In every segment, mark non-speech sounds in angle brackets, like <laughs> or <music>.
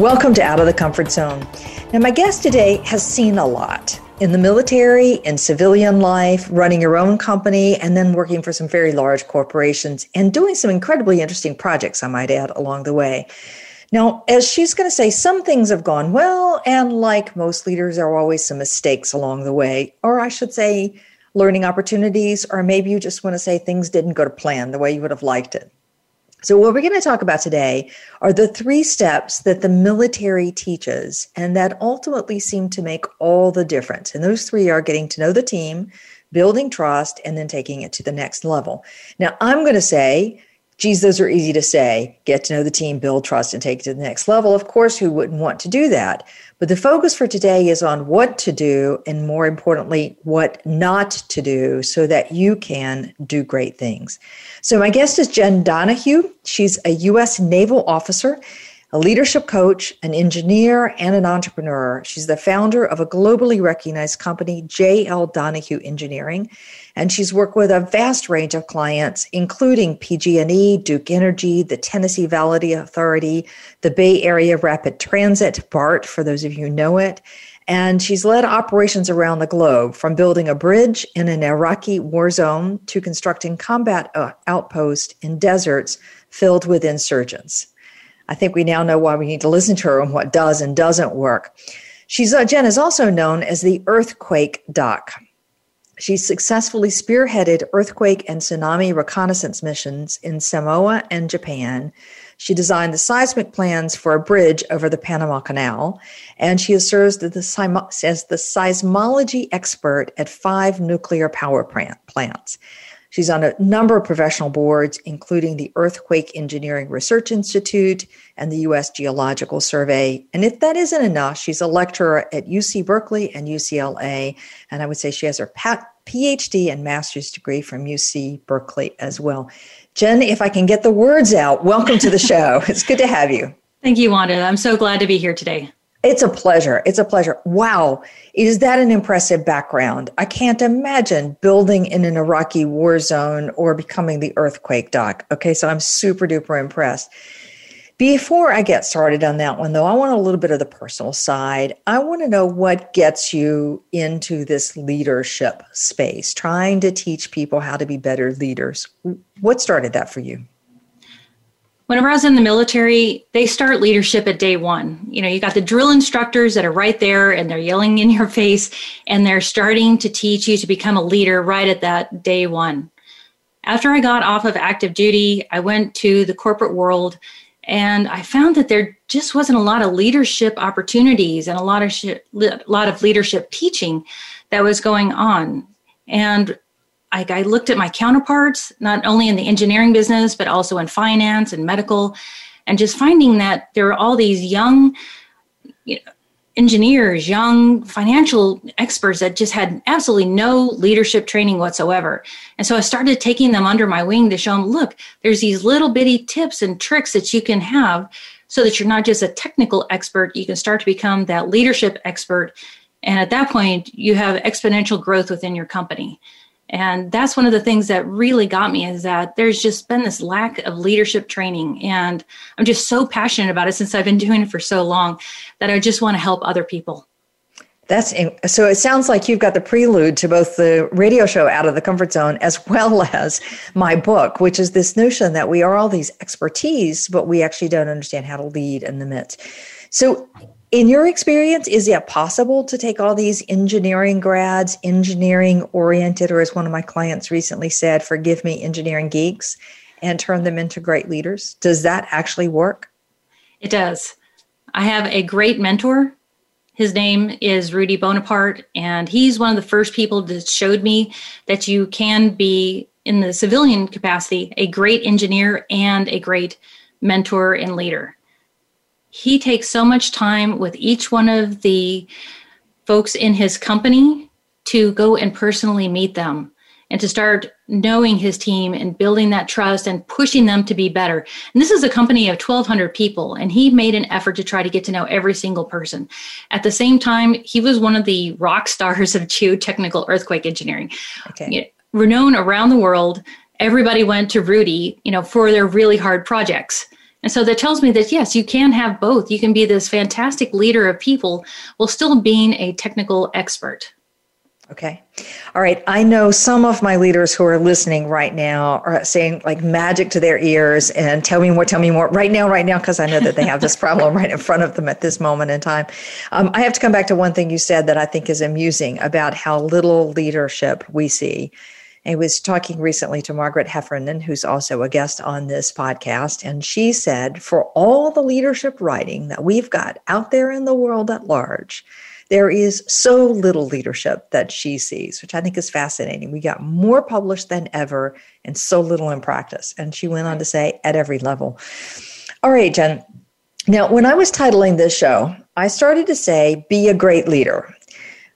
Welcome to Out of the Comfort Zone. Now, my guest today has seen a lot in the military, in civilian life, running your own company, and then working for some very large corporations and doing some incredibly interesting projects, I might add, along the way. Now, as she's going to say, some things have gone well, and like most leaders, there are always some mistakes along the way, or I should say, learning opportunities, or maybe you just want to say things didn't go to plan the way you would have liked it. So, what we're going to talk about today are the three steps that the military teaches and that ultimately seem to make all the difference. And those three are getting to know the team, building trust, and then taking it to the next level. Now, I'm going to say geez, those are easy to say. Get to know the team, build trust, and take it to the next level. Of course, who wouldn't want to do that? But the focus for today is on what to do, and more importantly, what not to do so that you can do great things. So, my guest is Jenn Donahue. She's a U.S. naval officer a leadership coach, an engineer, and an entrepreneur. She's the founder of a globally recognized company, JL Donahue Engineering, and she's worked with a vast range of clients, including PG&E, Duke Energy, the Tennessee Valley Authority, the Bay Area Rapid Transit, BART, for those of you who know it. And she's led operations around the globe, from building a bridge in an Iraqi war zone to constructing combat uh, outposts in deserts filled with insurgents. I think we now know why we need to listen to her and what does and doesn't work. She's uh, Jenn is also known as the earthquake doc. She successfully spearheaded earthquake and tsunami reconnaissance missions in Samoa and Japan. She designed the seismic plans for a bridge over the Panama Canal, and she serves as the, seismology expert at five nuclear power plants. She's on a number of professional boards, including the Earthquake Engineering Research Institute and the U.S. Geological Survey. And if that isn't enough, she's a lecturer at UC Berkeley and UCLA. And I would say she has her PhD and master's degree from UC Berkeley as well. Jenn, if I can get the words out, welcome to the show. <laughs> it's good to have you. Thank you, Wanda. I'm so glad to be here today. It's a pleasure. It's a pleasure. Wow. Is that an impressive background? I can't imagine building in an Iraqi war zone or becoming the earthquake doc. Okay, so I'm super duper impressed. Before I get started on that one, though, I want a little bit of the personal side. I want to know what gets you into this leadership space, trying to teach people how to be better leaders. What started that for you? Whenever I was in the military, they start leadership at day one. You know, you got the drill instructors that are right there and they're yelling in your <laughs> face and they're starting to teach you to become a leader right at that day one. After I got off of active duty, I went to the corporate world and I found that there just wasn't a lot of leadership opportunities and a lot of sh- lot of leadership teaching that was going on. And I, I looked at my counterparts, not only in the engineering business, but also in finance and medical, and just finding that there are all these young you know, engineers, young financial experts that just had absolutely no leadership training whatsoever. And so I started taking them under my wing to show them look, there's these little bitty tips and tricks that you can have so that you're not just a technical expert, you can start to become that leadership expert. And at that point, you have exponential growth within your company. And that's one of the things that really got me is that there's just been this lack of leadership training. And I'm just so passionate about it since I've been <laughs> doing it for so long that I just want to help other people. That's so it sounds like you've got the prelude to both the radio show out of the comfort zone as <laughs> well as my book, which is this notion that we are all these expertise, but we actually don't understand how to lead in the midst. So in your experience, is it possible to take all these engineering grads, engineering oriented, or as one of my clients recently said, forgive me, engineering geeks, and turn them into great leaders? Does that actually work? It does. I have a great mentor. His name is Rudy Bonaparte, and he's one of the first people that showed me that you can be, in the civilian capacity, a great engineer and a great mentor and leader. He takes so much time with each one of the folks in his company to go and personally meet them and to start knowing his team and building that trust and pushing them to be better. And this is a company of 1,200 people, and he made an effort to try to get to know every single person. At the same time, he was one of the rock stars of geotechnical earthquake engineering. Okay. You know, renowned around the world, everybody went to Rudy, you know, for their really hard projects. And so that tells me that yes, you can have both. You can be this fantastic leader of people while still being a technical expert. Okay. All right. I know some of my leaders who are listening right now are saying like magic to their ears and tell me more, tell me more right now, right now, because I know that they have this <laughs> problem right in front of them at this moment in time. Um, I have to come back to one thing you said that I think is amusing about how little leadership we see. I was talking recently to Margaret Heffernan, who's also a guest on this podcast, and she said, for all the leadership writing that we've got out there in the world at large, there is so little leadership that she sees, which I think is fascinating. We got more published than ever and so little in practice. And she went on to say, at every level. All right, Jenn. Now, when I was titling this show, I started to say, be a great leader.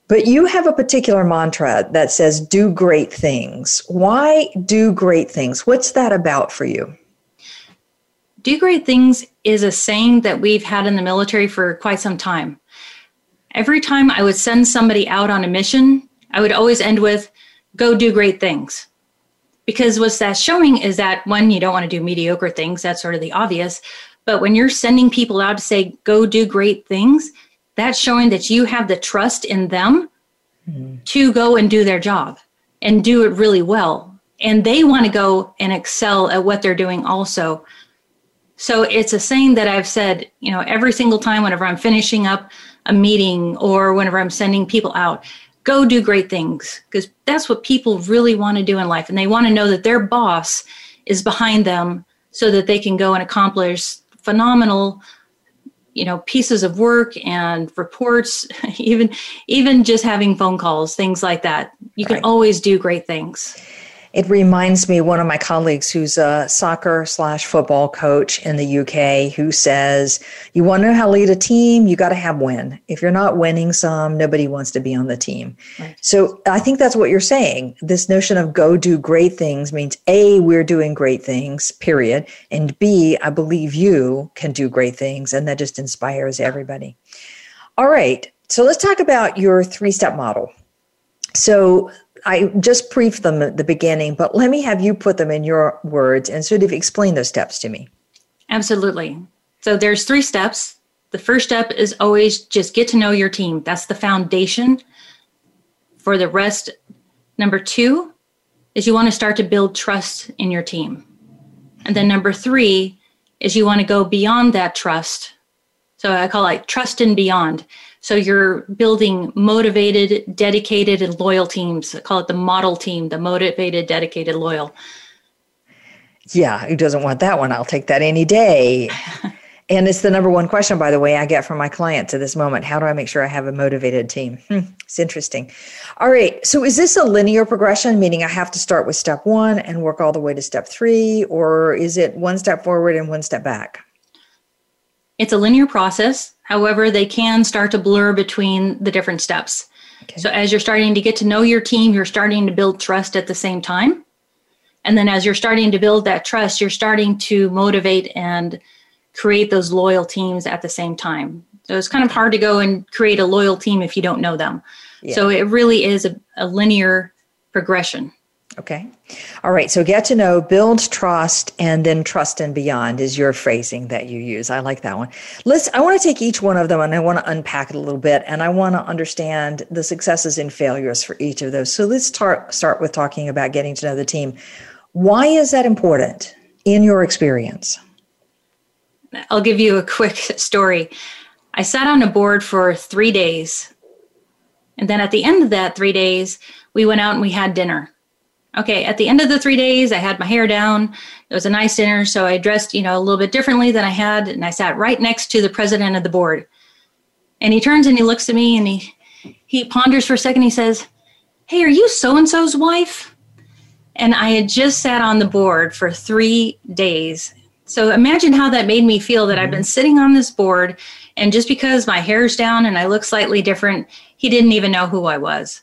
But you have a particular mantra that says, do great things. Why do great things? What's that about for you? Do great things is a saying that we've had in the military for quite some time every time I would send somebody out on a mission, I would always end with, go do great things. Because what's that showing is that one, you don't want to do mediocre things. That's sort of the obvious. But when you're sending people out to say, go do great things, that's showing that you have the trust in them mm-hmm. to go and do their job and do it really well. And they want to go and excel at what they're doing also. So it's a saying that I've said, you know, every single time whenever I'm finishing up a meeting or whenever I'm sending people out, go do great things because that's what people really want to do in life. And they want to know that their boss is behind them so that they can go and accomplish phenomenal you know pieces of work and reports <laughs> even even just having phone calls things like that you right. can always do great things it reminds me one of my colleagues who's a soccer slash football coach in the UK who says, You want to know how to lead a team? You got to have win. If you're not winning some, nobody wants to be on the team. Right. So I think that's what you're saying. This notion of go do great things means A, we're doing great things, period. And B, I believe you can do great things. And that just inspires everybody. All right. So let's talk about your three step model. So I just briefed them at the beginning, but let me have you put them in your words and sort of explain those steps to me. Absolutely. So there's three steps. The first step is always just get to know your team. That's the foundation for the rest. Number two is you want to start to build trust in your team. And then number three is you want to go beyond that trust. So I call it trust and beyond. So you're building motivated, dedicated, and loyal teams. I call it the model team, the motivated, dedicated, loyal. Yeah, who doesn't want that one? I'll take that any day. <laughs> and it's the number one question, by the way, I get from my clients at this moment. How do I make sure I have a motivated team? Hmm, it's interesting. All right. So is this a linear progression, meaning I have to start with step one and work all the way to step three, or is it one step forward and one step back? It's a linear process. However, they can start to blur between the different steps. Okay. So as you're starting to get to know your team, you're starting to build trust at the same time. And then as you're starting to build that trust, you're starting to motivate and create those loyal teams at the same time. So it's kind of hard to go and create a loyal team if you don't know them. Yeah. So it really is a, a linear progression. Okay. All right. So get to know, build trust, and then trust and beyond is your phrasing that you use. I like that one. Let's, I want to take each one of them and I want to unpack it a little bit and I want to understand the successes and failures for each of those. So let's tar- start with talking about getting to know the team. Why is that important in your experience? I'll give you a quick story. I sat on a board for three days. And then at the end of that three days, we went out and we had dinner okay, at the end of the three days, I had my hair down. It was a nice dinner, so I dressed, you know, a little bit differently than I had, and I sat right next to the president of the board. And he turns and he looks at me and he he ponders for a second. He says, "Hey, are you so and so's wife?" And I had just sat on the board for three days, So imagine how that made me feel that I've been sitting on this board and just because my hair's down and I look slightly different, he didn't even know who I was.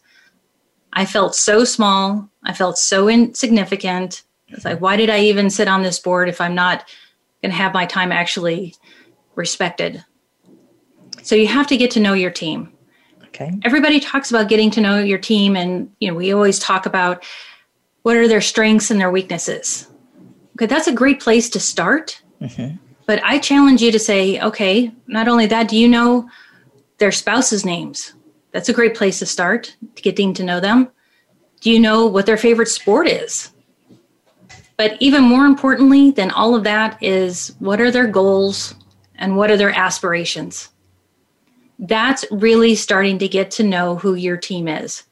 I felt so small. I felt so insignificant. It's like, why did I even sit on this board if I'm not going to have my time actually respected? So you have to get to know your team. Okay. Everybody talks about getting to know your team, and you know we always talk about what are their strengths and their weaknesses. Okay, that's a great place to start. Mm-hmm. But I challenge you to say, okay, not only that, do you know their spouse's names? That's a great place to start to getting to know them. Do you know what their favorite sport is? But even more importantly than all of that is what are their goals and what are their aspirations? That's really starting to get to know who your team is.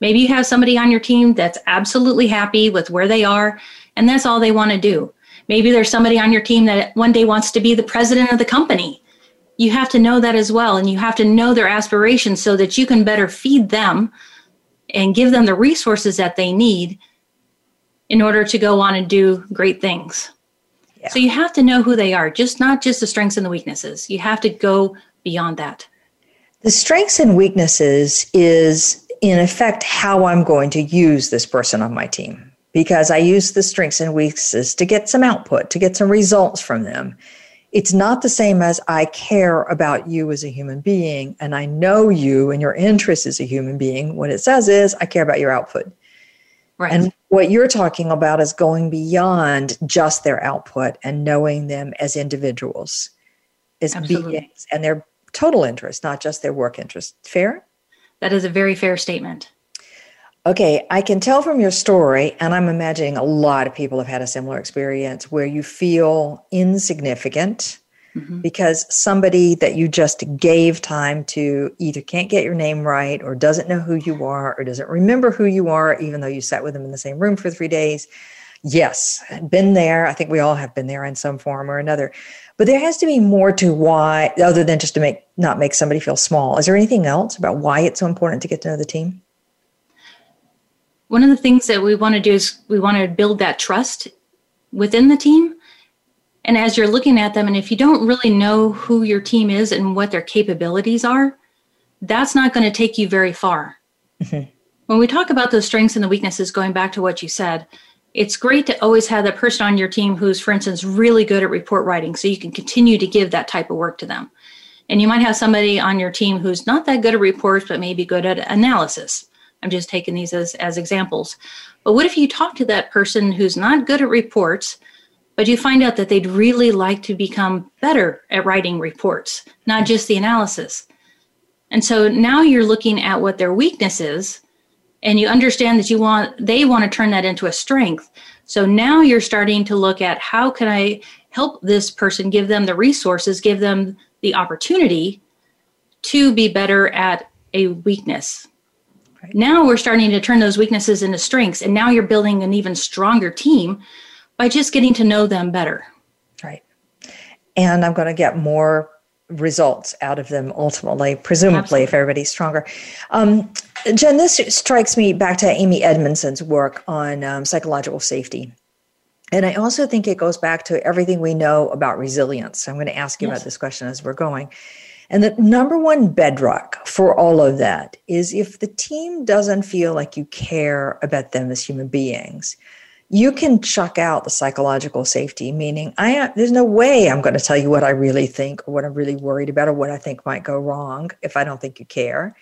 Maybe you have somebody on your team that's absolutely happy with where they are, and that's all they want to do. Maybe there's somebody on your team that one day wants to be the president of the company. You have to know that as well, and you have to know their aspirations so that you can better feed them and give them the resources that they need in order to go on and do great things. Yeah. So you have to know who they are, just not just the strengths and the weaknesses. You have to go beyond that. The strengths and weaknesses is, in effect, how I'm going to use this person on my team because I use the strengths and weaknesses to get some output, to get some results from them. It's not the same as I care about you as a human being and I know you and your interest as a human being. What it says is, I care about your output. Right. And what you're talking about is going beyond just their output and knowing them as individuals, as Absolutely. beings, and their total interest, not just their work interest. Fair? That is a very fair statement. Okay, I can tell from your story, and I'm imagining a lot of people have had a similar experience where you feel insignificant mm-hmm. because somebody that you just gave time to either can't get your name right or doesn't know who you are or doesn't remember who you are, even though you sat with them in the same room for three days. Yes, been there. I think we all have been there in some form or another. But there has to be more to why, other than just to make not make somebody feel small. Is there anything else about why it's so important to get to know the team? One of the things that we want to do is we want to build that trust within the team. And as you're looking at them, and if you don't really know who your team is and what their capabilities are, that's not going to take you very far. Mm-hmm. When we talk about those strengths and the weaknesses, going back to what you said, it's great to always have that person on your team who's, for instance, really good at report writing so you can continue to give that type of work to them. And you might have somebody on your team who's not that good at reports, but maybe good at analysis. I'm just taking these as, as examples. But what if you talk to that person who's not good at reports, but you find out that they'd really like to become better at writing reports, not just the analysis? And so now you're looking at what their weakness is and you understand that you want they want to turn that into a strength so now you're starting to look at how can i help this person give them the resources give them the opportunity to be better at a weakness right. now we're starting to turn those weaknesses into strengths and now you're building an even stronger team by just getting to know them better right and i'm going to get more results out of them ultimately, presumably, Absolutely. if everybody's stronger. Um, Jenn, this strikes me back to Amy Edmondson's work on um, psychological safety. And I also think it goes back to everything we know about resilience. I'm going to ask you yes. about this question as we're going. And the number one bedrock for all of that is if the team doesn't feel like you care about them as human beings, you can chuck out the psychological safety, meaning I there's no way I'm going to tell you what I really think or what I'm really worried about or what I think might go wrong if I don't think you care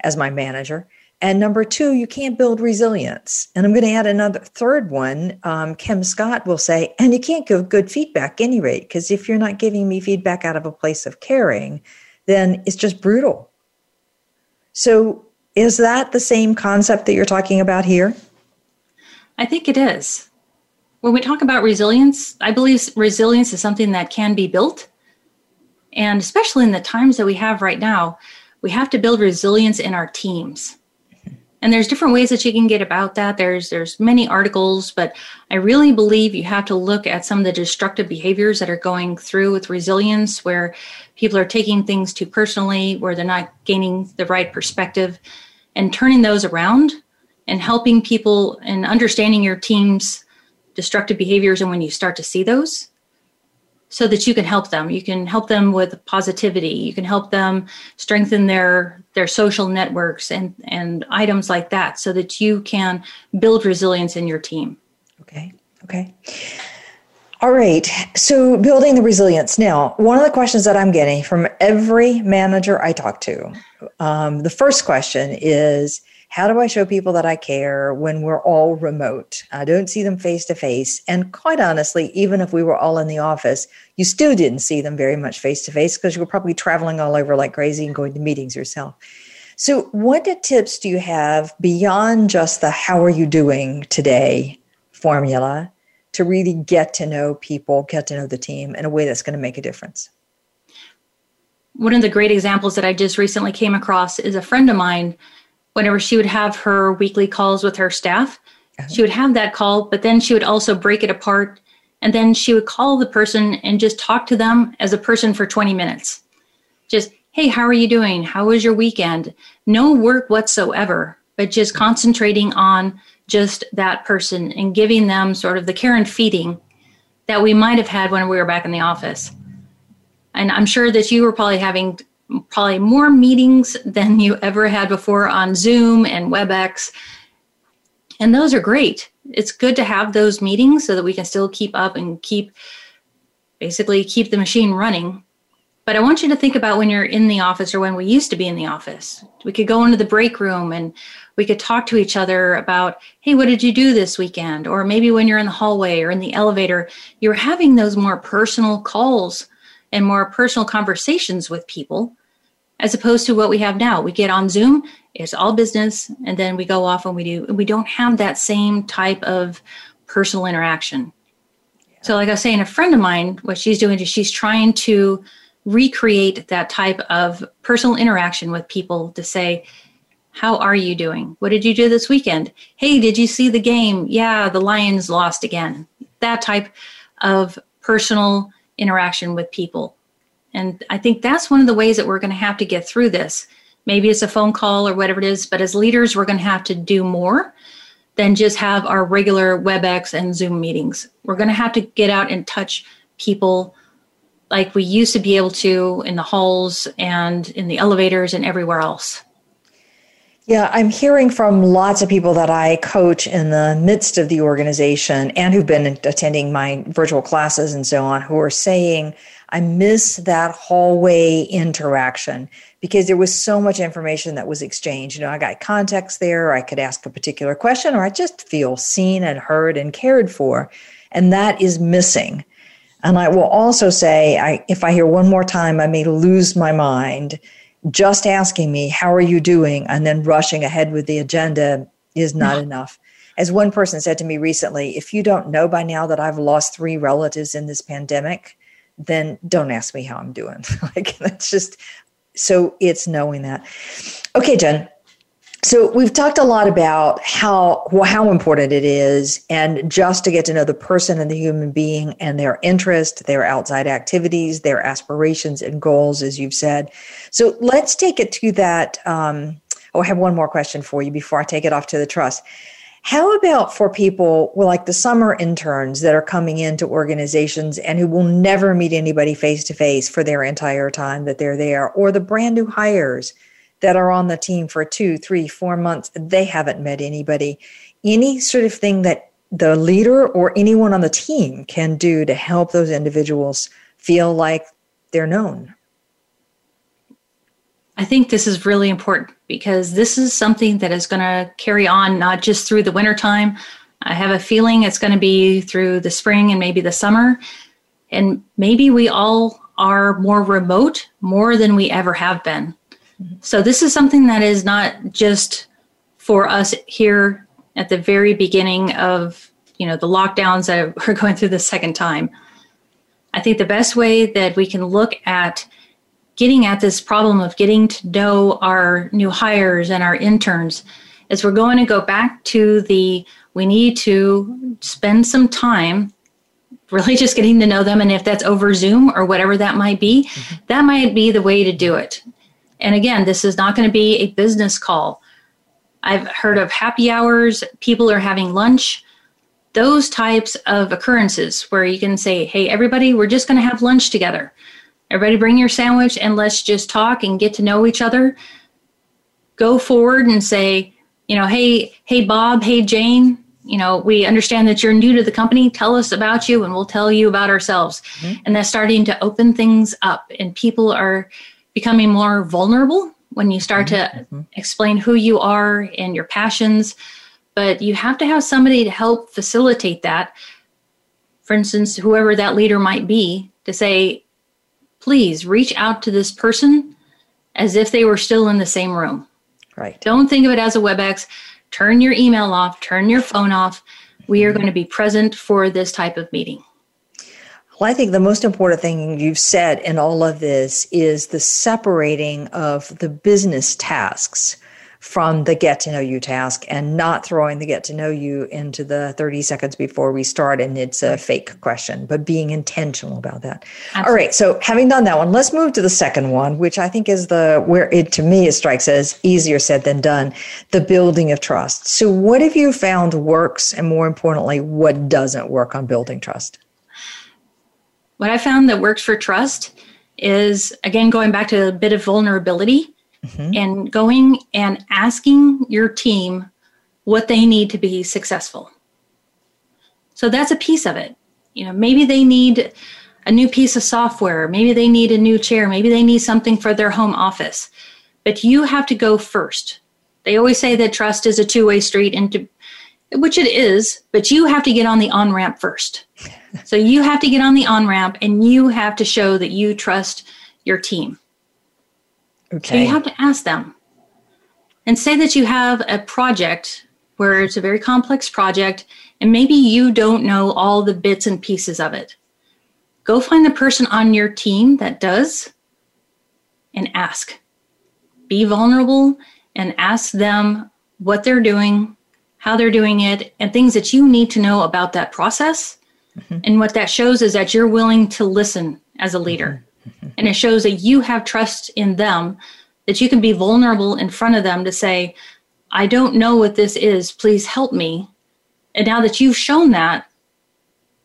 as my manager. And number two, you can't build resilience. And I'm going to add another third one. Um, Kim Scott will say, and you can't give good feedback any rate, because if you're not giving me feedback out of a place of caring, then it's just brutal. So is that the same concept that you're talking about here? I think it is. When we talk about resilience, I believe resilience is something that can be built. And especially in the times that we have right now, we have to build resilience in our teams. And there's different ways that you can get about that. There's there's many articles, but I really believe you have to look at some of the destructive behaviors that are going through with resilience where people are taking things too personally, where they're not gaining the right perspective and turning those around and helping people and understanding your team's destructive behaviors and when you start to see those so that you can help them. You can help them with positivity. You can help them strengthen their their social networks and and items like that so that you can build resilience in your team. Okay. Okay. All right. So building the resilience. Now, one of the questions that I'm getting from every manager I talk to, um, the first question is, how do I show people that I care when we're all remote? I don't see them face to face. And quite honestly, even if we were all in the office, you still didn't see them very much face to face because you were probably traveling all over like crazy and going to meetings yourself. So, what tips do you have beyond just the how are you doing today formula to really get to know people, get to know the team in a way that's going to make a difference? One of the great examples that I just recently came across is a friend of mine whenever she would have her weekly calls with her staff, uh-huh. she would have that call, but then she would also break it apart. And then she would call the person and just talk to them as a person for 20 minutes. Just, hey, how are you doing? How was your weekend? No work whatsoever, but just concentrating on just that person and giving them sort of the care and feeding that we might have had when we were back in the office. And I'm sure that you were probably having probably more meetings than you ever had before on Zoom and WebEx. And those are great. It's good to have those meetings so that we can still keep up and keep basically keep the machine running. But I want you to think about when you're in the office or when we used to be in the office. We could go into the break room and we could talk to each other about, hey, what did you do this weekend? Or maybe when you're in the hallway or in the elevator, you're having those more personal calls and more personal conversations with people as opposed to what we have now. We get on Zoom, it's all business, and then we go off and we do, we don't have that same type of personal interaction. So, like I was saying, a friend of mine, what she's doing is she's trying to recreate that type of personal interaction with people to say, How are you doing? What did you do this weekend? Hey, did you see the game? Yeah, the Lions lost again. That type of personal interaction with people. And I think that's one of the ways that we're going to have to get through this. Maybe it's a phone call or whatever it is, but as leaders, we're going to have to do more than just have our regular WebEx and Zoom meetings. We're going to have to get out and touch people like we used to be able to in the halls and in the elevators and everywhere else. Yeah, I'm hearing from lots of people that I coach in the midst of the organization and who've been attending my virtual classes and so on who are saying, I miss that hallway interaction because there was so much information that was exchanged. You know, I got context there, I could ask a particular question, or I just feel seen and heard and cared for. And that is missing. And I will also say, I, if I hear one more time, I may lose my mind just asking me, How are you doing? and then rushing ahead with the agenda is not mm-hmm. enough. As one person said to me recently, if you don't know by now that I've lost three relatives in this pandemic, then don't ask me how I'm doing. <laughs> like that's just so it's knowing that. Okay, Jenn. So we've talked a lot about how well, how important it is, and just to get to know the person and the human being and their interest, their outside activities, their aspirations and goals, as you've said. So let's take it to that. Um, oh, I have one more question for you before I take it off to the trust. How about for people well, like the summer interns that are coming into organizations and who will never meet anybody face to face for their entire time that they're there, or the brand new hires? That are on the team for two, three, four months, they haven't met anybody. Any sort of thing that the leader or anyone on the team can do to help those individuals feel like they're known. I think this is really important because this is something that is going to carry on not just through the wintertime. I have a feeling it's going to be through the spring and maybe the summer. And maybe we all are more remote more than we ever have been. So this is something that is not just for us here at the very beginning of you know the lockdowns that <laughs> we're going through the second time. I think the best way that we can look at getting at this problem of getting to know our new hires and our interns is we're going to go back to the we need to spend some time really <laughs> just getting to know them and if that's over zoom or whatever that might be mm-hmm. that might be the way to do it and again, this is not going to be a business call. I've heard of happy hours, people are having lunch. those types of occurrences where you can say, hey, everybody, we're just going to have lunch together. Everybody bring your sandwich and let's just talk and get to know each other. Go forward and say, you know, hey, hey, Bob, hey, Jane, you know, we understand that you're new to the company. Tell us about you and we'll tell you about ourselves. Mm-hmm. And that's starting to open things up and people are becoming more vulnerable when you start mm-hmm. to mm-hmm. explain who you are and your passions. But you have to have somebody to help facilitate that. For instance, whoever that leader might be, to say, please reach out to this person as if they were still in the same room. Right. Don't think of it as a WebEx turn your email off, turn your phone off. We are going to be present for this type of meeting. Well, I think the most important thing you've said in all of this is the separating of the business tasks from the get to know you task and not throwing the get to know you into the 30 seconds before we start and it's a fake question, but being intentional about that. Absolutely. All right. So having done that one, let's move to the second one, which I think is the where it to me it strikes as easier said than done, the building of trust. So what have you found works and more importantly, what doesn't work on building trust? What I found that works for trust is again going back to a bit of vulnerability mm-hmm. and going and asking your team what they need to be successful. So that's a piece of it. You know, maybe they need a new piece of software, maybe they need a new chair, maybe they need something for their home office. But you have to go first. They always say that trust is a two-way street into which it is, but you have to get on the on ramp first. so you have to get on the on ramp and you have to show that you trust your team. Okay. So you have to ask them and say that you have a project where it's a very complex project and maybe you don't know all the bits and pieces of it. Go find the person on your team that does and ask. Be vulnerable and ask them what they're doing, how they're doing it, and things that you need to know about that process. Mm-hmm. And what that shows is that you're willing to listen as a leader. Mm-hmm. Mm-hmm. And it shows that you have trust in them, that you can be vulnerable in front of them to say, I don't know what this is. Please help me. And now that you've shown that,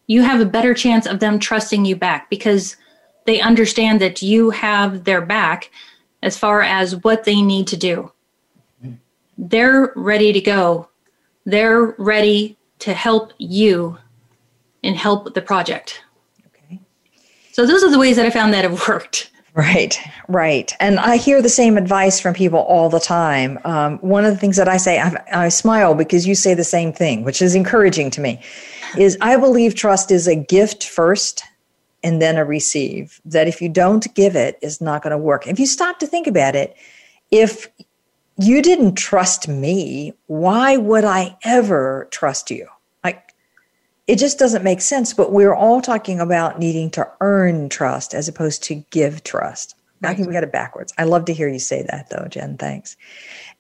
you have a better chance of them trusting you back because they understand that you have their back as far as what they need to do. Mm-hmm. They're ready to go. They're ready to help you and help the project. Okay. So those are the ways that I found that have <laughs> worked. Right, right. And I hear the same advice from people all the time. Um, one of the things that I say, I, I smile because you say the same thing, which is encouraging to me, is I believe trust is a gift first and then a receive. That if you don't give it, is not going to work. If you stop to think about it, if you didn't trust me, why would I ever trust you? Like, it just doesn't make sense. But we're all talking about needing to earn trust as opposed to give trust. Right. I think we got it backwards. I love to hear you say that though, Jenn. Thanks.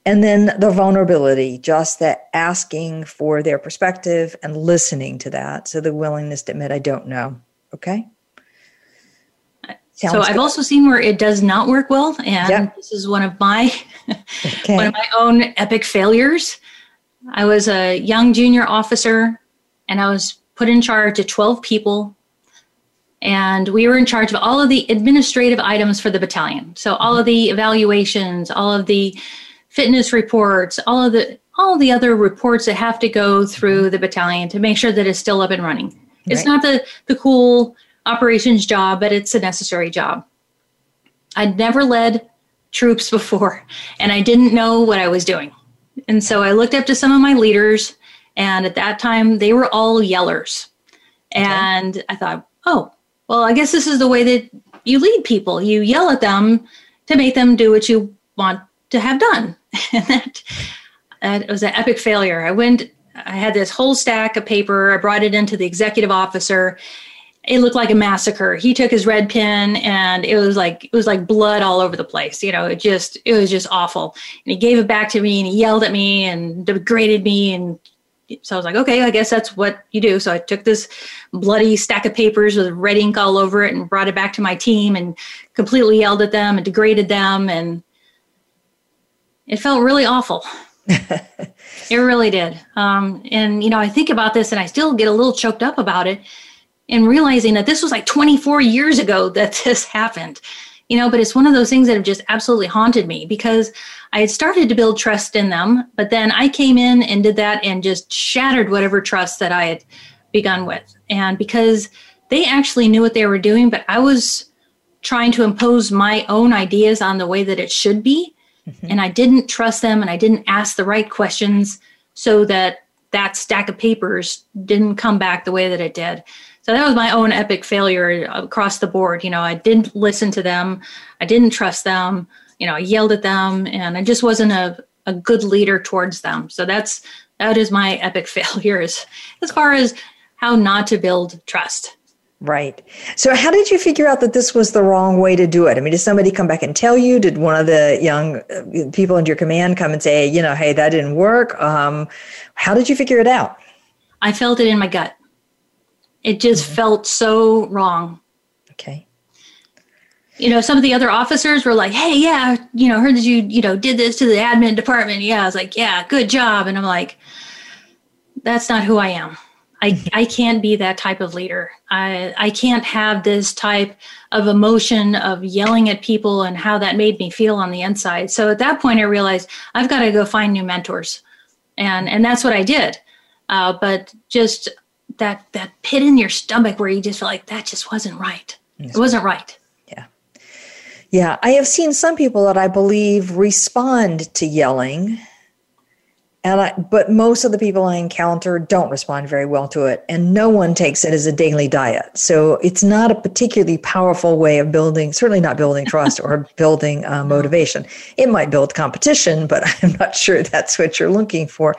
And then the vulnerability, just that asking for their perspective and listening to that. So the willingness to admit, I don't know. Okay. Sounds so I've also seen where it does not work well, and yep. this is one of my okay. <laughs> one of my own epic failures. I was a young junior officer and I was put in charge of 12 people. And we were in charge of all of the administrative items for the battalion. So all of the evaluations, all of the fitness reports, all of the all the other reports that have to go through the battalion to make sure that it's still up and running. Right. It's not the the cool operations job, but it's a necessary job. I'd never led troops before and I didn't know what I was doing. And so I looked up to some of my leaders and at that time, they were all yellers. Okay. And I thought, oh, well, I guess this is the way that you lead people. You yell at them to make them do what you want to have done. <laughs> and that, that was an epic failure. I went, I had this whole stack of paper. I brought it into the executive officer. It looked like a massacre. He took his red pen and it was like it was like blood all over the place. You know, it just it was just awful. And he gave it back to me and he yelled at me and degraded me and so I was like, okay, I guess that's what you do. So I took this bloody stack of papers with red ink all over it and brought it back to my team and completely yelled at them and degraded them. And it felt really awful. <laughs> it really did. Um, and, you know, I think about this and I still get a little choked up about it and realizing that this was like 24 years ago that <laughs> this happened. You know, but it's one of those things that have just absolutely haunted me because I had started to build trust in them, but then I came in and did that and just shattered whatever trust that I had begun with. And because they actually knew what they were doing, but I was trying to impose my own ideas on the way that it should be. Mm-hmm. And I didn't trust them and I didn't ask the right questions so that that stack of papers didn't come back the way that it did. So that was my own epic failure across the board. You know, I didn't listen to them, I didn't trust them, you know, I yelled at them, and I just wasn't a, a good leader towards them. So that's that is my <laughs> epic failures as, far as how not to build trust. Right. So, how did you figure out that this was the wrong way to do it? I mean, did somebody come back and tell you? Did one of the young uh, people under your command come and say, you know, hey, that didn't work? Um, how did you figure it out? I felt it in my gut. It just mm-hmm. felt so wrong. Okay. You know, some of the other officers were like, hey, yeah, you know, heard that you, you know, did this to the admin department. Yeah. I was like, yeah, good job. And I'm like, that's not who I am. I, I can't be that type of leader. I, I can't have this type of emotion of yelling at people and how that made me feel on the inside. So at that point, I realized I've got to go find new mentors. And, and that's what I did. Uh, but just that, that pit in your stomach where you just feel like that just wasn't right. It wasn't right. Yeah. Yeah. I have seen some people that I believe respond to yelling and I, but most of the people I encounter don't respond very well to it, and no one takes it as a daily diet. So it's not a particularly powerful way of building, certainly not building trust or <laughs> building uh, motivation. It might build competition, but <laughs> I'm not sure that's what you're looking for.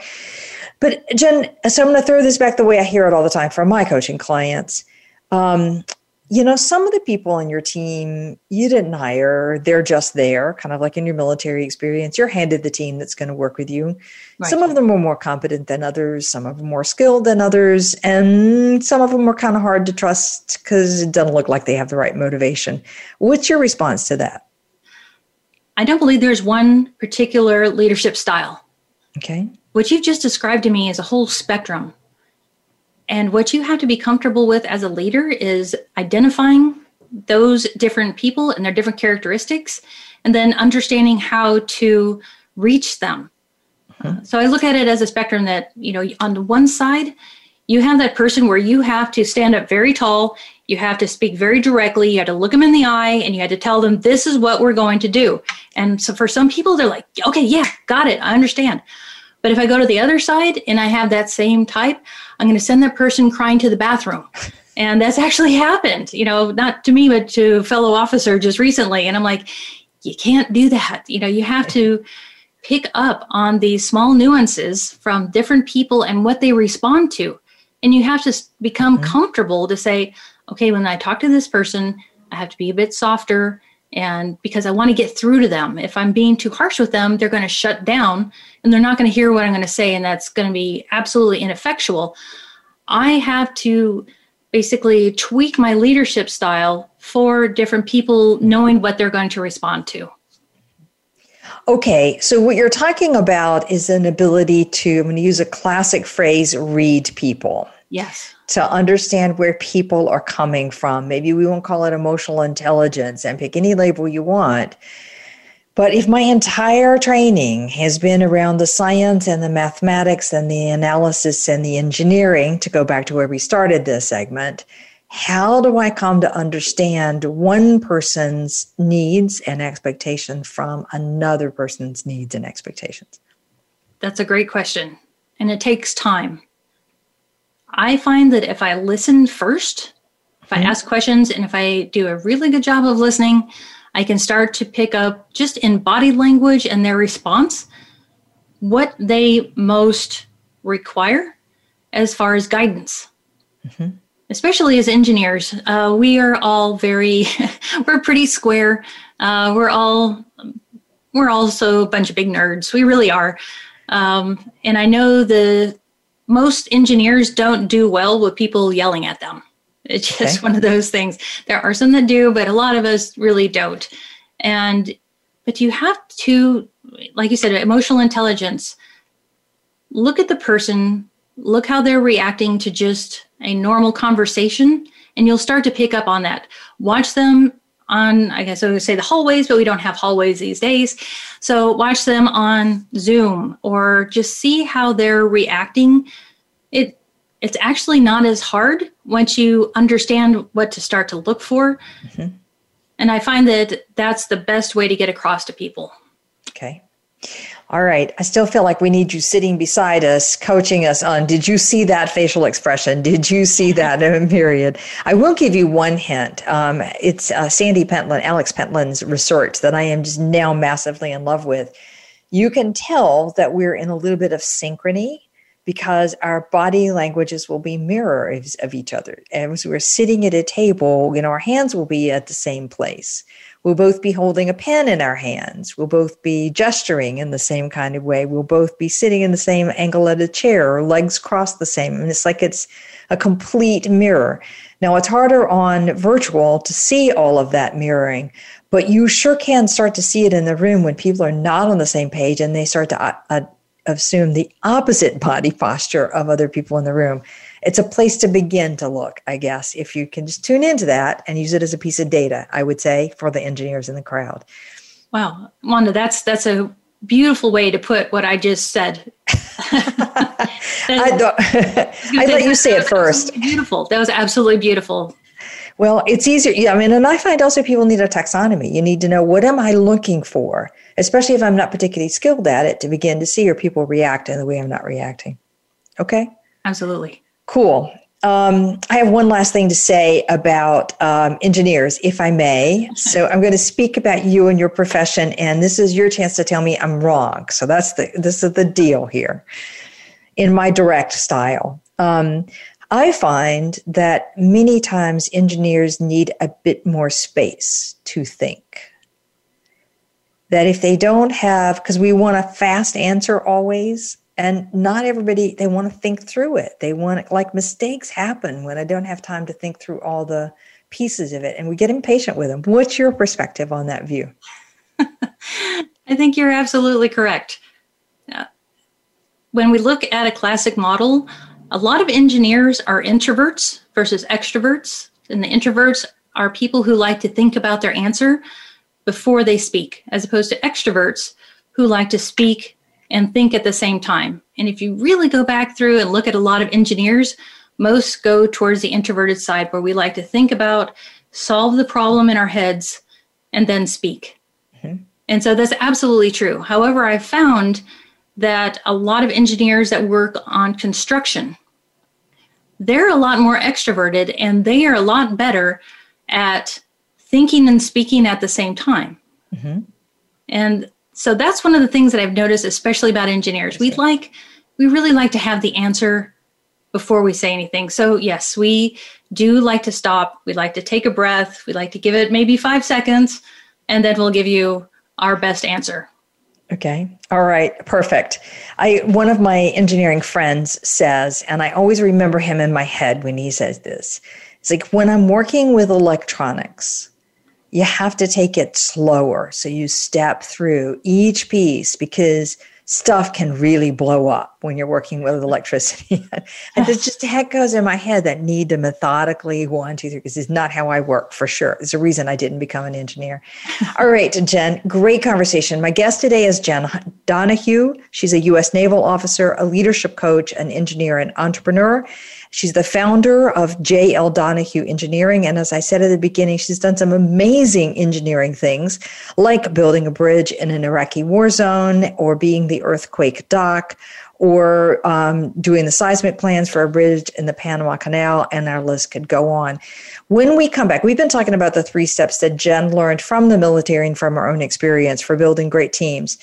But Jenn, so I'm going to throw this back the way I hear it all the time from my coaching clients. Um, you know, some of the people on your team you didn't hire, they're just there, kind of like in your military experience. You're handed the team that's going to work with you. Right. Some of them are more competent than others, some of them more skilled than others, and some of them are kind of hard to trust because it doesn't look like they have the right motivation. What's your response to that? I don't believe there's one particular leadership style. Okay. What you've just described to me is a whole spectrum and what you have to be comfortable with as a leader is identifying those different people and their different characteristics, and then understanding how to reach them. Mm-hmm. so I look at it as a spectrum that, you know, on the one side, you have that person where you have to stand up very tall, you have to speak very directly, you have to look them in the eye, and you have to tell them, this is what we're going to do. And so for some people, they're like, okay, yeah, got it, I understand. But if I go to the other side and I have that same type, I'm going to send that person crying to the bathroom. And that's actually happened, you know, not to me, but to a fellow officer just recently. And I'm like, you can't do that. You know, you have to pick up on these small nuances from different people and what they respond to. And you have to become mm-hmm. comfortable to say, okay, when I talk to this person, I have to be a bit softer and because I want to get through to them. If I'm being too harsh with them, they're going to shut down and they're not going to hear what I'm going to say, and that's going to be absolutely ineffectual. I have to basically tweak my leadership style for different people knowing what they're going to respond to. Okay, so what you're talking about is an ability to, I'm going to use a classic phrase, read people. Yes to understand where people are coming from. Maybe we won't call it emotional intelligence and pick any label you want. But if my entire training has been around the science and the mathematics and the analysis and the engineering, to go back to where we started this segment, how do I come to understand one person's needs and expectations from another person's needs and expectations? That's a great question. And it takes time. I find that if I listen first, if mm-hmm. I ask questions, and if I do a really good job of listening, I can start to pick up just in body language and their response what they most require as far as guidance. Mm-hmm. Especially as engineers, uh, we are all very, <laughs> we're pretty square. Uh, we're all, we're also a bunch of big nerds. We really are. Um, and I know the most engineers don't do well with people yelling at them. It's just okay. one of those things. There are some that do, but a lot of us really don't. And but you have to, like you said, emotional intelligence. look at the person, look how they're reacting to just a normal conversation, and you'll start to pick up on that. Watch them on, I guess I would say the hallways, but we don't have hallways these days. So watch them on Zoom or just see how they're reacting. It it's actually not as hard once you understand what to start to look for. Mm-hmm. And I find that that's the best way to get across to people. Okay. All right. I still feel like we need you sitting beside us, coaching us on did you see that facial expression? Did you see <laughs> that period? I will give you one hint. Um, it's uh, Sandy Pentland, Alex Pentland's research that I am just now massively in love with. You can tell that we're in a little bit of synchrony because our body languages will be mirrors of each other. As we're sitting at a table, you know, our hands will be at the same place. We'll both be holding a pen in our hands. We'll both be gesturing in the same kind of way. We'll both be sitting in the same angle at a chair or legs crossed the same. And it's like it's a complete mirror. Now, it's harder on virtual to see all of that mirroring, but you sure can start to see it in the room when people are not on the same page and they start to uh, uh assume the opposite body <laughs> posture of other people in the room. It's a place to begin to look, I guess, if you can just tune into that and use it as a piece of data, I would say, for the engineers in the crowd. Wow, Wanda, that's that's a beautiful way to put what I just said. <laughs> I would let <laughs> you say it first. Beautiful. That was absolutely beautiful. Well, it's easier. Yeah, I mean, and I find also people need a taxonomy. You need to know what am I looking for, especially if I'm not particularly skilled at it, to begin to see or people react in the way I'm not reacting. Okay. Absolutely. Cool. Um, I have one last thing to say about um, engineers, if I may. So I'm going to speak about you and your profession, and this is your chance to tell me I'm wrong. So that's the this is the deal here, in my direct style. Um, I find that many times engineers need a bit more space to think. That if they don't have, because we want a fast answer always, and not everybody, they want to think through it. They want, like, mistakes happen when I don't have time to think through all the pieces of it, and we get impatient with them. What's your perspective on that view? <laughs> I think you're absolutely correct. Uh, when we look at a classic model, a lot of engineers are introverts versus extroverts, and the introverts are people who like to think about their answer before they speak, as opposed to extroverts who like to speak and think at the same time. And if you really go back through and look at a lot of engineers, most go towards the introverted side where we like to think about, solve the problem in our heads, and then speak. Mm-hmm. And so that's absolutely true. However, I've found that a lot of engineers that work on construction they're a lot more extroverted and they are a lot better at thinking and speaking at the same time. Mm-hmm. And so that's one of the things that I've noticed, especially about engineers. We'd like, we really like to have the answer before we say anything. So yes, we do like to stop. We like to take a breath. We like to give it maybe five seconds, and then we'll give you our best answer. Okay. All right. Perfect. I one of my engineering friends says, and I always remember him in my head when he says this. It's like when I'm working with electronics, you have to take it slower. So you step through each piece because stuff can really blow up when you're working with mm-hmm. electricity. <laughs> and it just <laughs> echoes in my head that need to methodically one, two, three, because it's not how I work for sure. It's a reason I didn't become an engineer. <laughs> All right, Jenn, great conversation. My guest today is Jenn Donahue. She's a U.S. Naval officer, a leadership coach, an engineer, and entrepreneur. She's the founder of J.L. Donahue Engineering. And as I said at the beginning, she's done some amazing engineering things, like building a bridge in an Iraqi war zone or being the earthquake doc or um, doing the seismic plans for a bridge in the Panama Canal, and our list could go on. When we come back, we've been talking about the three steps that Jenn learned from the military and from her own experience for building great teams.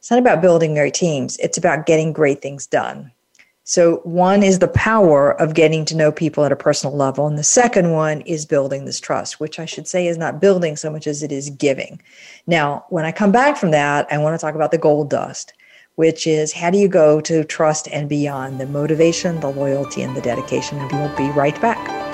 It's not about building great teams, it's about getting great things done. So, one is the power of getting to know people at a personal level. And the second one is building this trust, which I should say is not building so much as it is giving. Now, when I come back from that, I want to talk about the gold dust, which is how do you go to trust and beyond the motivation, the loyalty, and the dedication? And we'll be right back.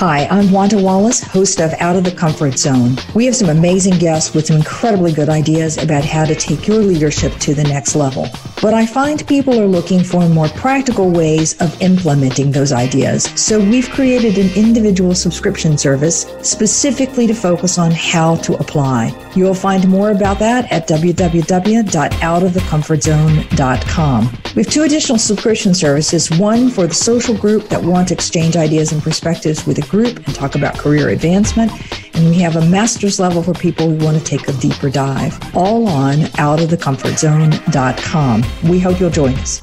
Hi, I'm Wanda Wallace, host of Out of the Comfort Zone. We have some amazing guests with some incredibly good ideas about how to take your leadership to the next level. But I find people are looking for more practical ways of implementing those ideas. So we've created an individual subscription service specifically to focus on how to apply. You'll find more about that at www.outofthecomfortzone.com. We have two additional subscription services, one for the social group that want to exchange ideas and perspectives with a group and talk about career advancement. And we have a master's level for people who want to take a deeper dive, all on outofthecomfortzone.com. We hope you'll join us.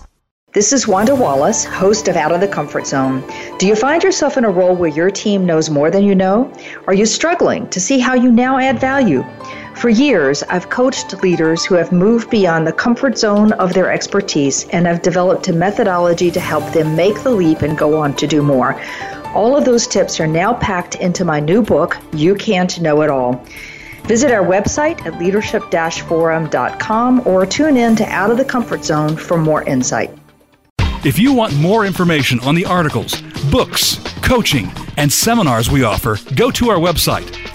This is Wanda Wallace, host of Out of the Comfort Zone. Do you find yourself in a role where your team knows more than you know? Are you struggling to see how you now add value? For years, I've coached leaders who have moved beyond the comfort zone of their expertise and have developed a methodology to help them make the leap and go on to do more. All of those tips are now packed into my new book, You Can't Know It All. Visit our website at leadership forum.com or tune in to Out of the Comfort Zone for more insight. If you want more information on the articles, books, coaching, and seminars we offer, go to our website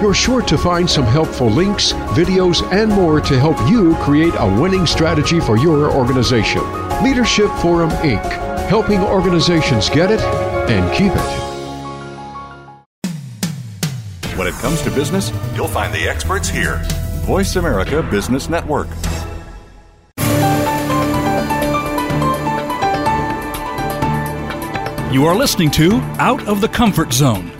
You're sure to find some helpful links, videos, and more to help you create a winning strategy for your organization. Leadership Forum Inc., helping organizations get it and keep it. When it comes to business, you'll find the experts here. Voice America Business Network. You are listening to Out of the Comfort Zone.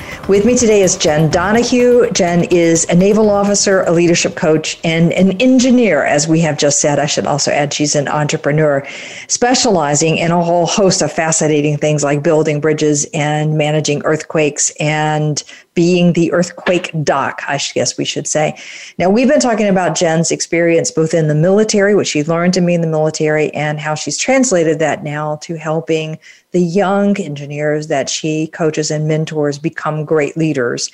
With me today is Jenn Donahue. Jenn is a naval officer, a leadership coach, and an engineer, as we have just said. I should also add she's an entrepreneur, specializing in a whole host of fascinating things like building bridges and managing earthquakes and being the earthquake doc, I guess we should say. Now, we've been talking about Jenn's experience both in the military, which she learned to me in the military, and how she's translated that now to helping the young engineers that she coaches and mentors become great leaders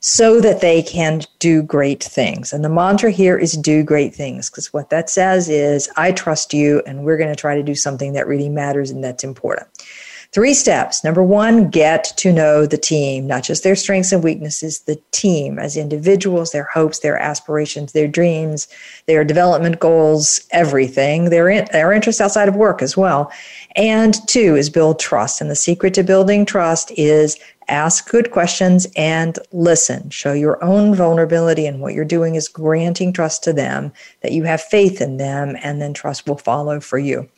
so that they can do great things. And the mantra here is do great things because what that says is, I trust you and we're going to try to do something that really matters and that's important. Three steps. Number one, get to know the team, not just their strengths and weaknesses, the team as individuals, their hopes, their aspirations, their dreams, their development goals, everything, their, in, their interests outside of work as well. And two is build trust. And the secret to building trust is ask good questions and listen. Show your own vulnerability, and what you're doing is granting trust to them, that you have faith in them, and then trust will follow for you.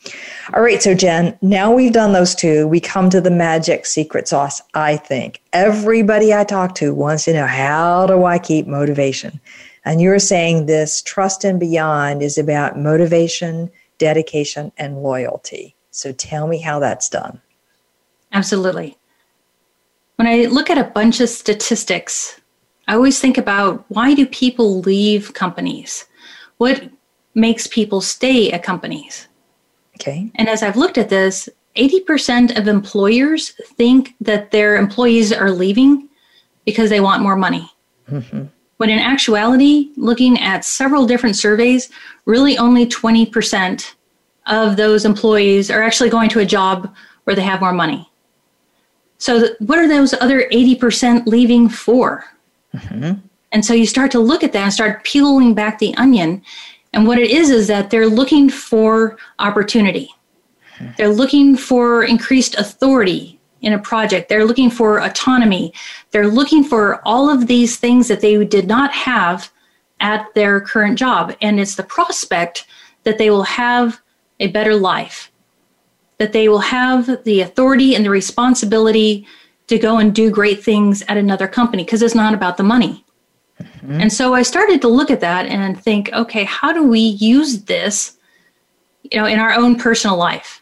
All right, so Jenn, now we've done those two, we come to the magic secret sauce, I think. Everybody I talk to wants to know how do I keep motivation? And you're saying this trust and beyond is about motivation, dedication, and loyalty. So tell me how that's done. Absolutely. When I look at a bunch of statistics, I always think about why do people leave companies? What makes people stay at companies? Okay. And as I've looked at this, 80% of employers think that their employees are leaving because they want more money. Mm-hmm. When in actuality, looking at several different surveys, really only 20% of those employees are actually going to a job where they have more money. So, what are those other 80% leaving for? Mm-hmm. And so you start to look at that and start peeling back the onion. And what it is is that they're looking for opportunity. Mm-hmm. They're looking for increased authority. in a project. They're looking for autonomy. They're looking for all of these things that they did not have at their current job. And it's the prospect that they will have a better life, that they will have the authority and the responsibility to go and do great things at another company because it's not about the money. Mm-hmm. And so I started to look at that and think, okay, how do we use this, you know, in our own personal life?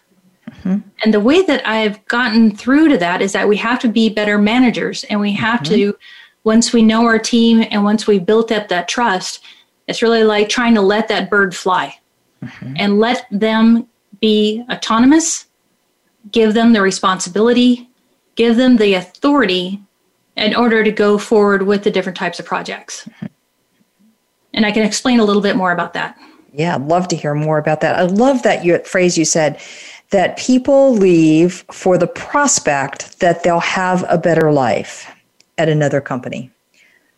Mm-hmm. And the way that I've gotten through to that is that we have to be better managers and we have mm-hmm. to once we know our team and once we've built up that trust, it's really like trying to let that bird fly mm-hmm. and let them be autonomous, give them the responsibility, give them the authority in order to go forward with the different types of projects. Mm-hmm. And I can explain a little bit more about that. Yeah, I'd love to hear more about that. I love that you, phrase you said that people leave for the prospect that they'll have a better life at another company.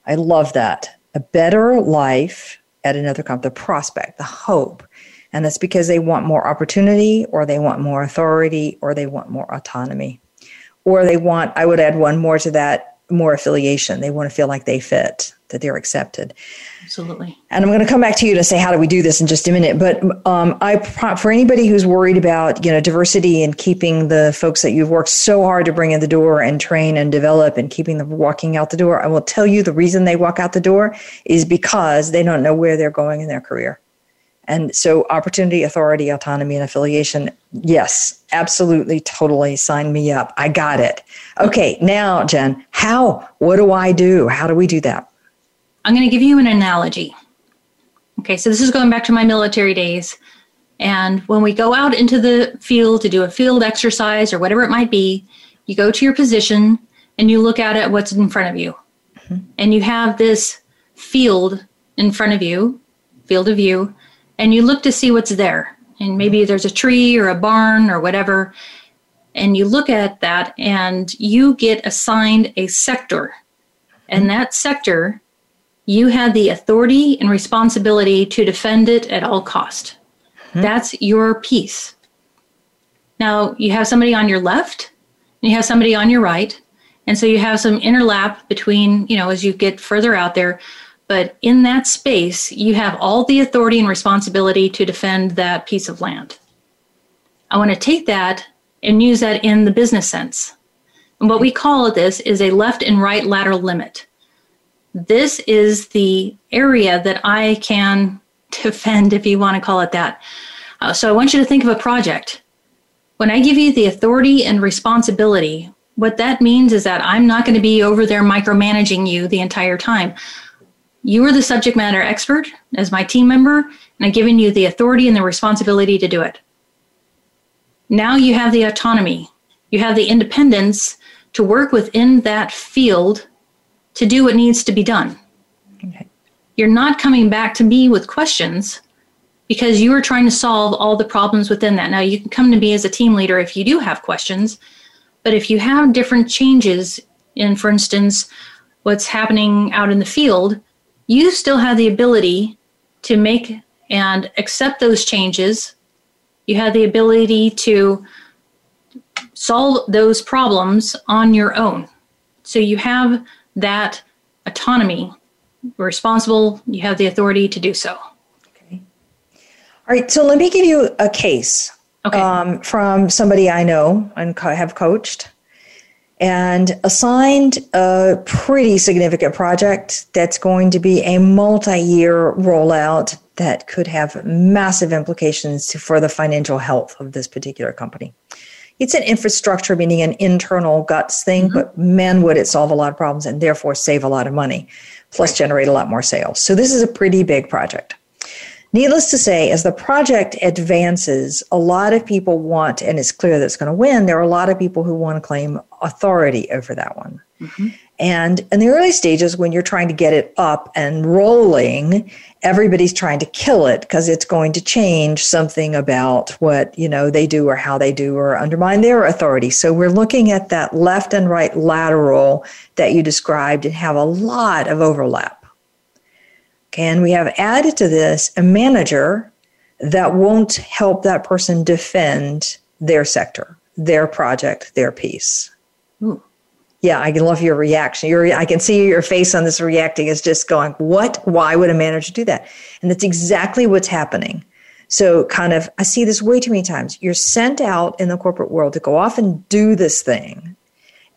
I love that. A better life at another company, the prospect, the hope. And that's because they want more opportunity or they want more authority or they want more autonomy. Or they want, I would add one more to that, more affiliation. They want to feel like they fit that they're accepted. Absolutely. And I'm going to come back to you to say how do we do this in just a minute. But um, I for anybody who's worried about you know diversity and keeping the folks that you've worked so hard to bring in the door and train and develop and keeping them walking out the door, I will tell you the reason they walk out the door is because they don't know where they're going in their career. And so, opportunity, authority, autonomy, and affiliation yes, absolutely, totally sign me up. I got it. Okay, now, Jenn, how? What do I do? How do we do that? I'm going to give you an analogy. Okay, so this is going back to my military days. And when we go out into the field to do a field exercise or whatever it might be, you go to your position and you look out at what's in front of you. Mm-hmm. And you have this field in front of you, field of view, and you look to see what's there. And maybe there's a tree or a barn or whatever. And you look at that and you get assigned a sector. And that sector you had the authority and responsibility to defend it at all cost. Hmm. That's your piece. Now you have somebody on your left and you have somebody on your right. And so you have some interlap between, you know, as you get further out there. But in that space, you have all the authority and responsibility to defend that piece of land. I want to take that and use that in the business sense. And what we call this is a left and right lateral limit this is the area that I can <laughs> defend, if you want to call it that. Uh, so I want you to think of a project. When I give you the authority and responsibility, what that means is that I'm not going to be over there micromanaging you the entire time. You are the subject matter expert as my team member, and I'm giving you the authority and the responsibility to do it. Now you have the autonomy, you have the independence to work within that field to do what needs to be done. Okay. You're not coming back to me with questions because you are trying to solve all the problems within that. Now, you can come to me as a team leader if you do have questions, but if you have different changes in, for instance, what's happening out in the field, you still have the ability to make and accept those changes. You have the ability to solve those problems on your own. So you have that autonomy. You're responsible, you have the authority to do so. Okay. All right, so let me give you a case okay. um, from somebody I know and have coached and assigned a pretty significant project that's going to be a multi year rollout that could have massive implications for the financial health of this particular company it's an infrastructure, meaning an internal guts thing, mm-hmm. but man, would it solve a lot of problems and therefore save a lot of money, plus generate a lot more sales. So this is a pretty big project. Needless to say, as the project advances, a lot of people want, and it's clear that it's going to win, there are a lot of people who want to claim authority over that one. Mm-hmm. And in the early stages, when you're trying to get it up and rolling, everybody's trying to kill it because it's going to change something about what you know they do or how they do or undermine their authority. So we're looking at that left and right lateral that you described and have a lot of overlap. Okay, and we have added to this a manager that won't help that person defend their sector, their project, their piece. Ooh. Yeah, I can love your reaction. Your, I can see your face on this reacting is just going, what? Why would a manager do that? And that's exactly what's happening. So, kind of, I see this way too many times. You're sent out in the corporate world to go off and do this thing.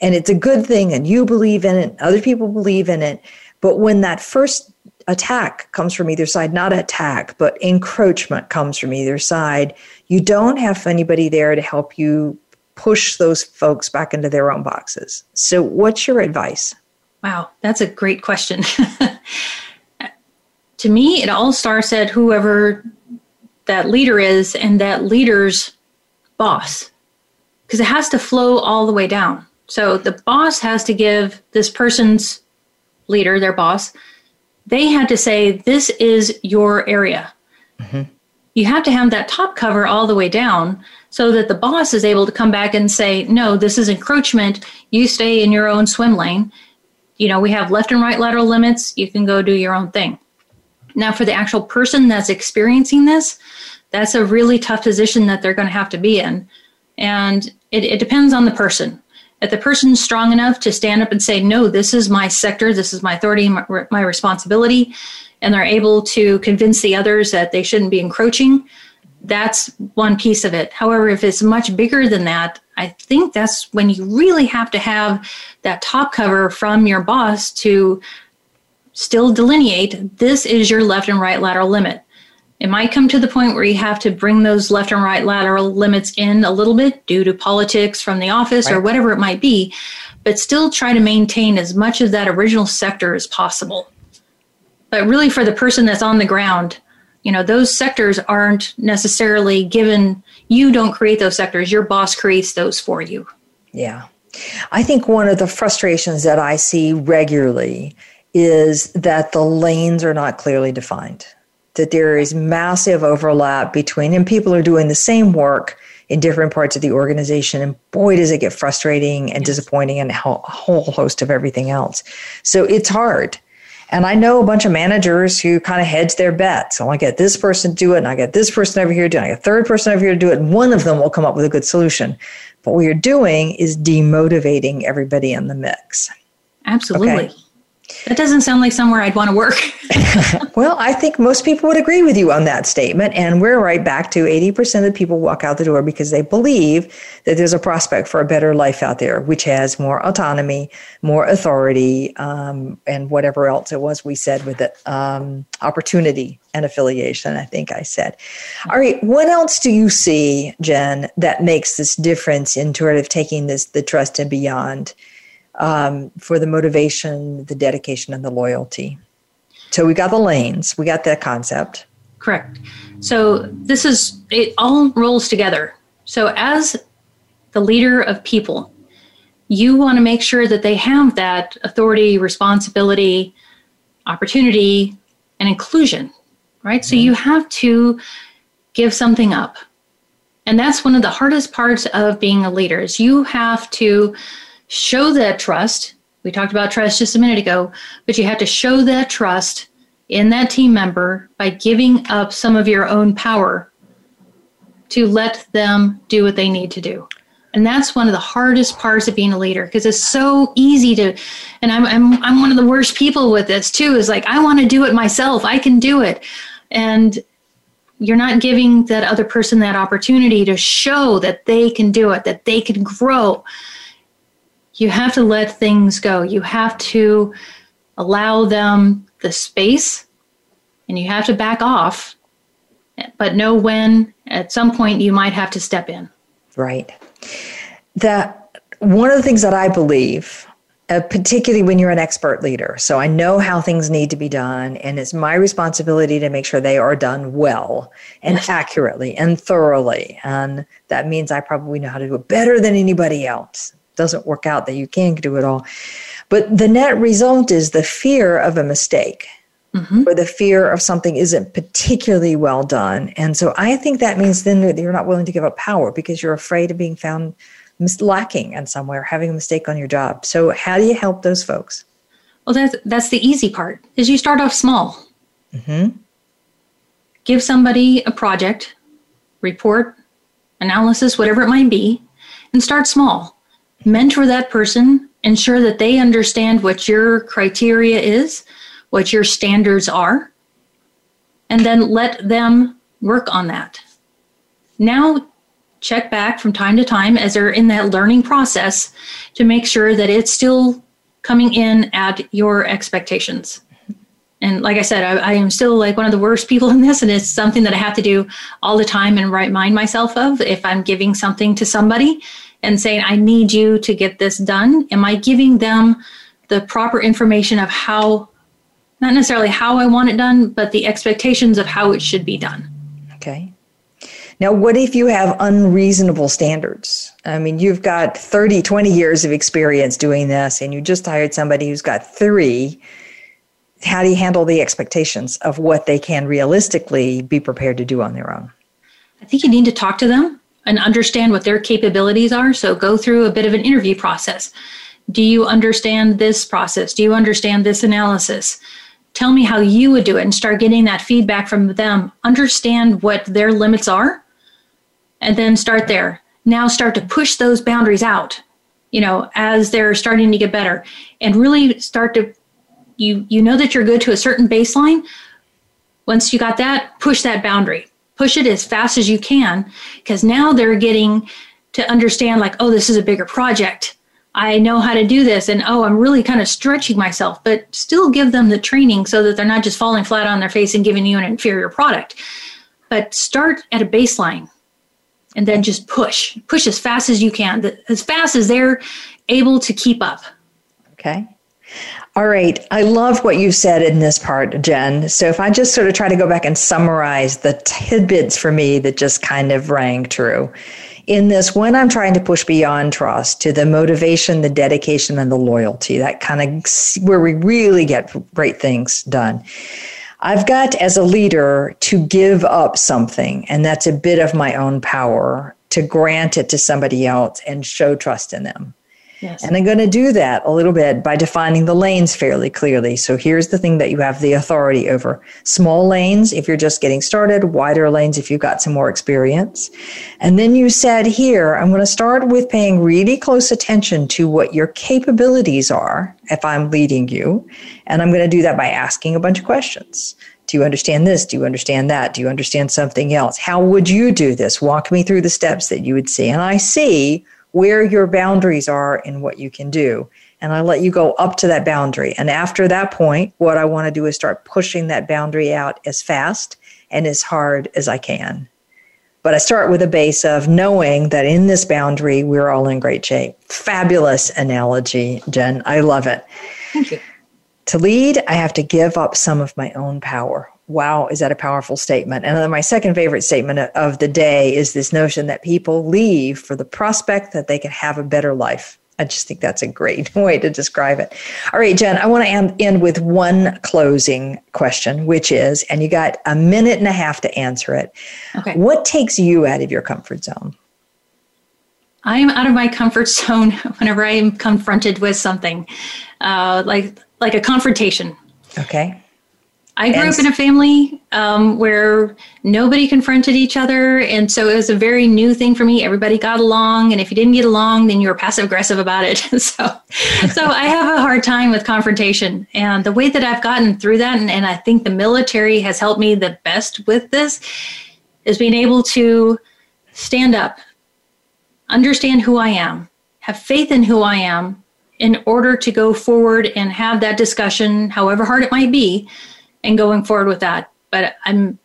And it's a good thing, and you believe in it, other people believe in it. But when that first attack comes from either side, not attack, but encroachment comes from either side, you don't have anybody there to help you push those folks back into their own boxes. So, what's your advice? Wow, that's a great question. <laughs> to me, it all starts at whoever that leader is and that leader's boss, because it has to flow all the way down. So, the boss has to give this person's leader, their boss, they had to say, This is your area. Mm-hmm. You have to have that top cover all the way down so that the boss is able to come back and say, no, this is encroachment. You stay in your own swim lane. You know, we have left and right lateral limits. You can go do your own thing. Now, for the actual person that's experiencing this, that's a really tough position that they're going to have to be in. And it, it depends on the person. If the person's strong enough to stand up and say, no, this is my sector, this is my authority, my, my responsibility, and they're able to convince the others that they shouldn't be encroaching, that's one piece of it. However, if it's much bigger than that, I think that's when you really have to have that top cover from your boss to still delineate this is your left and right lateral limit. It might come to the point where you have to bring those left and right lateral limits in a little bit due to politics from the office right. or whatever it might be, but still try to maintain as much of that original sector as possible. But really, for the person that's on the ground, you know those sectors aren't necessarily given you don't create those sectors your boss creates those for you yeah i think one of the frustrations that i see regularly is that the lanes are not clearly defined that there is massive overlap between and people are doing the same work in different parts of the organization and boy does it get frustrating and disappointing and a whole host of everything else so it's hard and I know a bunch of managers who kind of hedge their bets. I get this person to do it, and I get this person over here to do it, and I get a third person over here to do it, and one of them will come up with a good solution. But what you're doing is demotivating everybody in the mix. Absolutely. Okay? That doesn't sound like somewhere I'd want to work. <laughs> well, I think most people would agree with you on that statement. And we're right back to 80% of people walk out the door because they believe that there's a prospect for a better life out there, which has more autonomy, more authority, um, and whatever else it was we said with it um, opportunity and affiliation, I think I said. All right, what else do you see, Jenn, that makes this difference in sort of taking this the trust and beyond? Um, for the motivation, the dedication, and the loyalty. So we got the lanes, we got that concept. Correct. So this is, it all rolls together. So as the leader of people, you want to make sure that they have that authority, responsibility, opportunity, and inclusion, right? Mm-hmm. So you have to give something up. And that's one of the hardest parts of being a leader is you have to show that trust. We talked about trust just a minute ago, but you have to show that trust in that team member by giving up some of your own power to let them do what they need to do. And that's one of the hardest parts of being a leader because it's so easy to, and I'm, I'm, I'm one of the worst people with this too, is like, I want to do it myself. I can do it. And you're not giving that other person that opportunity to show that they can do it, that they can grow you have to let things go. You have to allow them the space and you have to back off, but know when at some point you might have to step in. Right. That one of the things that I believe uh, particularly when you're an expert leader. So I know how things need to be done, and it's my responsibility to make sure they are done well and accurately and thoroughly. And that means I probably know how to do it better than anybody else doesn't work out that you can do it all. But the net result is the fear of a mistake. Mm-hmm. or the fear of something isn't particularly well done. And so I think that means then that you're not willing to give up power because you're afraid of being found lacking in somewhere, having a mistake on your job. So how do you help those folks? Well, that's that's the easy part. Is you start off small. Mm-hmm. Give somebody a project, report, analysis, whatever it might be, and start small mentor that person, ensure that they understand what your criteria is, what your standards are, and then let them work on that. Now, check back from time to time as they're in that learning process to make sure that it's still coming in at your expectations. And like I said, I, I, am still like one of the worst people in this, and it's something that I have to do all the time and remind myself of if I'm giving something to somebody and saying, I need you to get this done. Am I giving them the proper information of how, not necessarily how I want it done, but the expectations of how it should be done? Okay. Now, what if you have unreasonable standards? I mean, you've got 30, 20 years of experience doing this, and you just hired somebody who's got three. How do you handle the expectations of what they can realistically be prepared to do on their own? I think you need to talk to them and understand what their capabilities are. So go through a bit of an interview process. Do you understand this process? Do you understand this analysis? Tell me how you would do it and start getting that feedback from them. Understand what their limits are and then start there. Now start to push those boundaries out, you know, as they're starting to get better and really start to you you know that you're good to a certain baseline. Once you got that, push that boundary. Push it as fast as you can because now they're getting to understand like, oh, this is a bigger project. I know how to do this and oh, I'm really kind of stretching myself, but still give them the training so that they're not just falling flat on their face and giving you an inferior product. But start at a baseline and then just push push as fast as you can as fast as they're able to keep up okay all right. I love what you said in this part jenn. So if i just sort of try to go back and summarize the tidbits for me that just kind of rang true. In this when i'm trying to push beyond trust to the motivation the dedication and the loyalty that kind of where we really get great things done. I've got as a leader to give up something, and that's a bit of my own power to grant it to somebody else and show trust in them. Yes. And I'm going to do that a little bit by defining the lanes fairly clearly. So here's the thing that you have the authority over small lanes if you're just getting started, wider lanes if you've got some more experience. And then you said here, I'm going to start with paying really close attention to what your capabilities are if I'm leading you. And I'm going to do that by asking a bunch of questions. Do you understand this? Do you understand that? Do you understand something else? How would you do this? Walk me through the steps that you would see. And I see where your boundaries are and what you can do. And I let you go up to that boundary. And after that point, what I want to do is start pushing that boundary out as fast and as hard as I can. But I start with a base of knowing that in this boundary, we're all in great shape. Fabulous analogy, Jenn. I love it. Thank you. To lead, I have to give up some of my own power wow, is that a powerful statement? And then my second favorite statement of the day is this notion that people leave for the prospect that they can have a better life. I just think that's a great <laughs> way to describe it. All right, Jenn, I want to end, end with one closing question, which is, and you got a minute and a half to answer it. Okay. What takes you out of your comfort zone? I'm out of my comfort zone <laughs> whenever I am confronted with something, uh, like like a confrontation. Okay. I grew and up in a family um, where nobody confronted each other, and so it was a very new thing for me. Everybody got along, and if you didn't get along, then you were passive aggressive about it. <laughs> so, so I have a hard time with confrontation, and the way that I've gotten through that, and, and I think the military has helped me the best with this, is being able to stand up, understand who I am, have faith in who I am, in order to go forward and have that discussion, however hard it might be and going forward with that. But I'm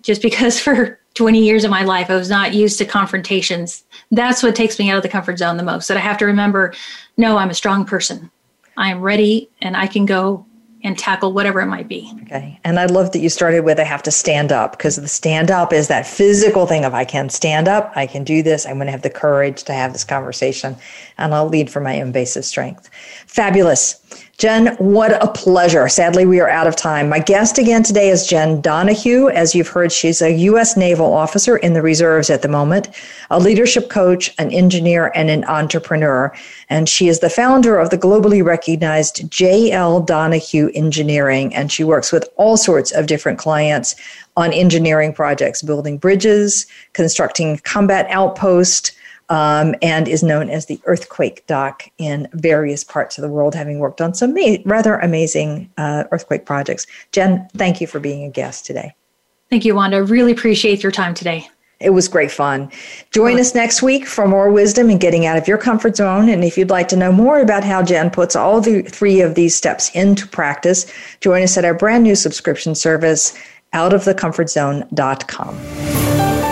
just because for <laughs> 20 years of my life I was not used to confrontations. That's what takes me out of the comfort zone the most. That I have to remember, no, I'm a strong person. I am ready and I can go and tackle whatever it might be. Okay. And I love that you started with I have to stand up because the stand up is that physical thing of I can stand up, I can do this, I'm going to have the courage to have this conversation, and I'll lead from my own strength. Fabulous. Jenn, what a pleasure. Sadly, we are out of time. My guest again today is Jenn Donahue. As you've heard, she's a U.S. naval officer in the reserves at the moment, a leadership coach, an engineer, and an entrepreneur. And she is the founder of the globally recognized J.L. Donahue Engineering. And she works with all sorts of different clients on engineering projects, building bridges, constructing combat outposts, um, and is known as the earthquake doc in various parts of the world, having worked on some ma- rather amazing uh, earthquake projects. Jenn, thank you for being a guest today. Thank you, Wanda. Really appreciate your time today. It was great fun. Join us next week for more wisdom and getting out of your comfort zone. And if you'd like to know more about how Jenn puts all the three of these steps into practice, join us at our brand new subscription service, outofthecomfortzone.com.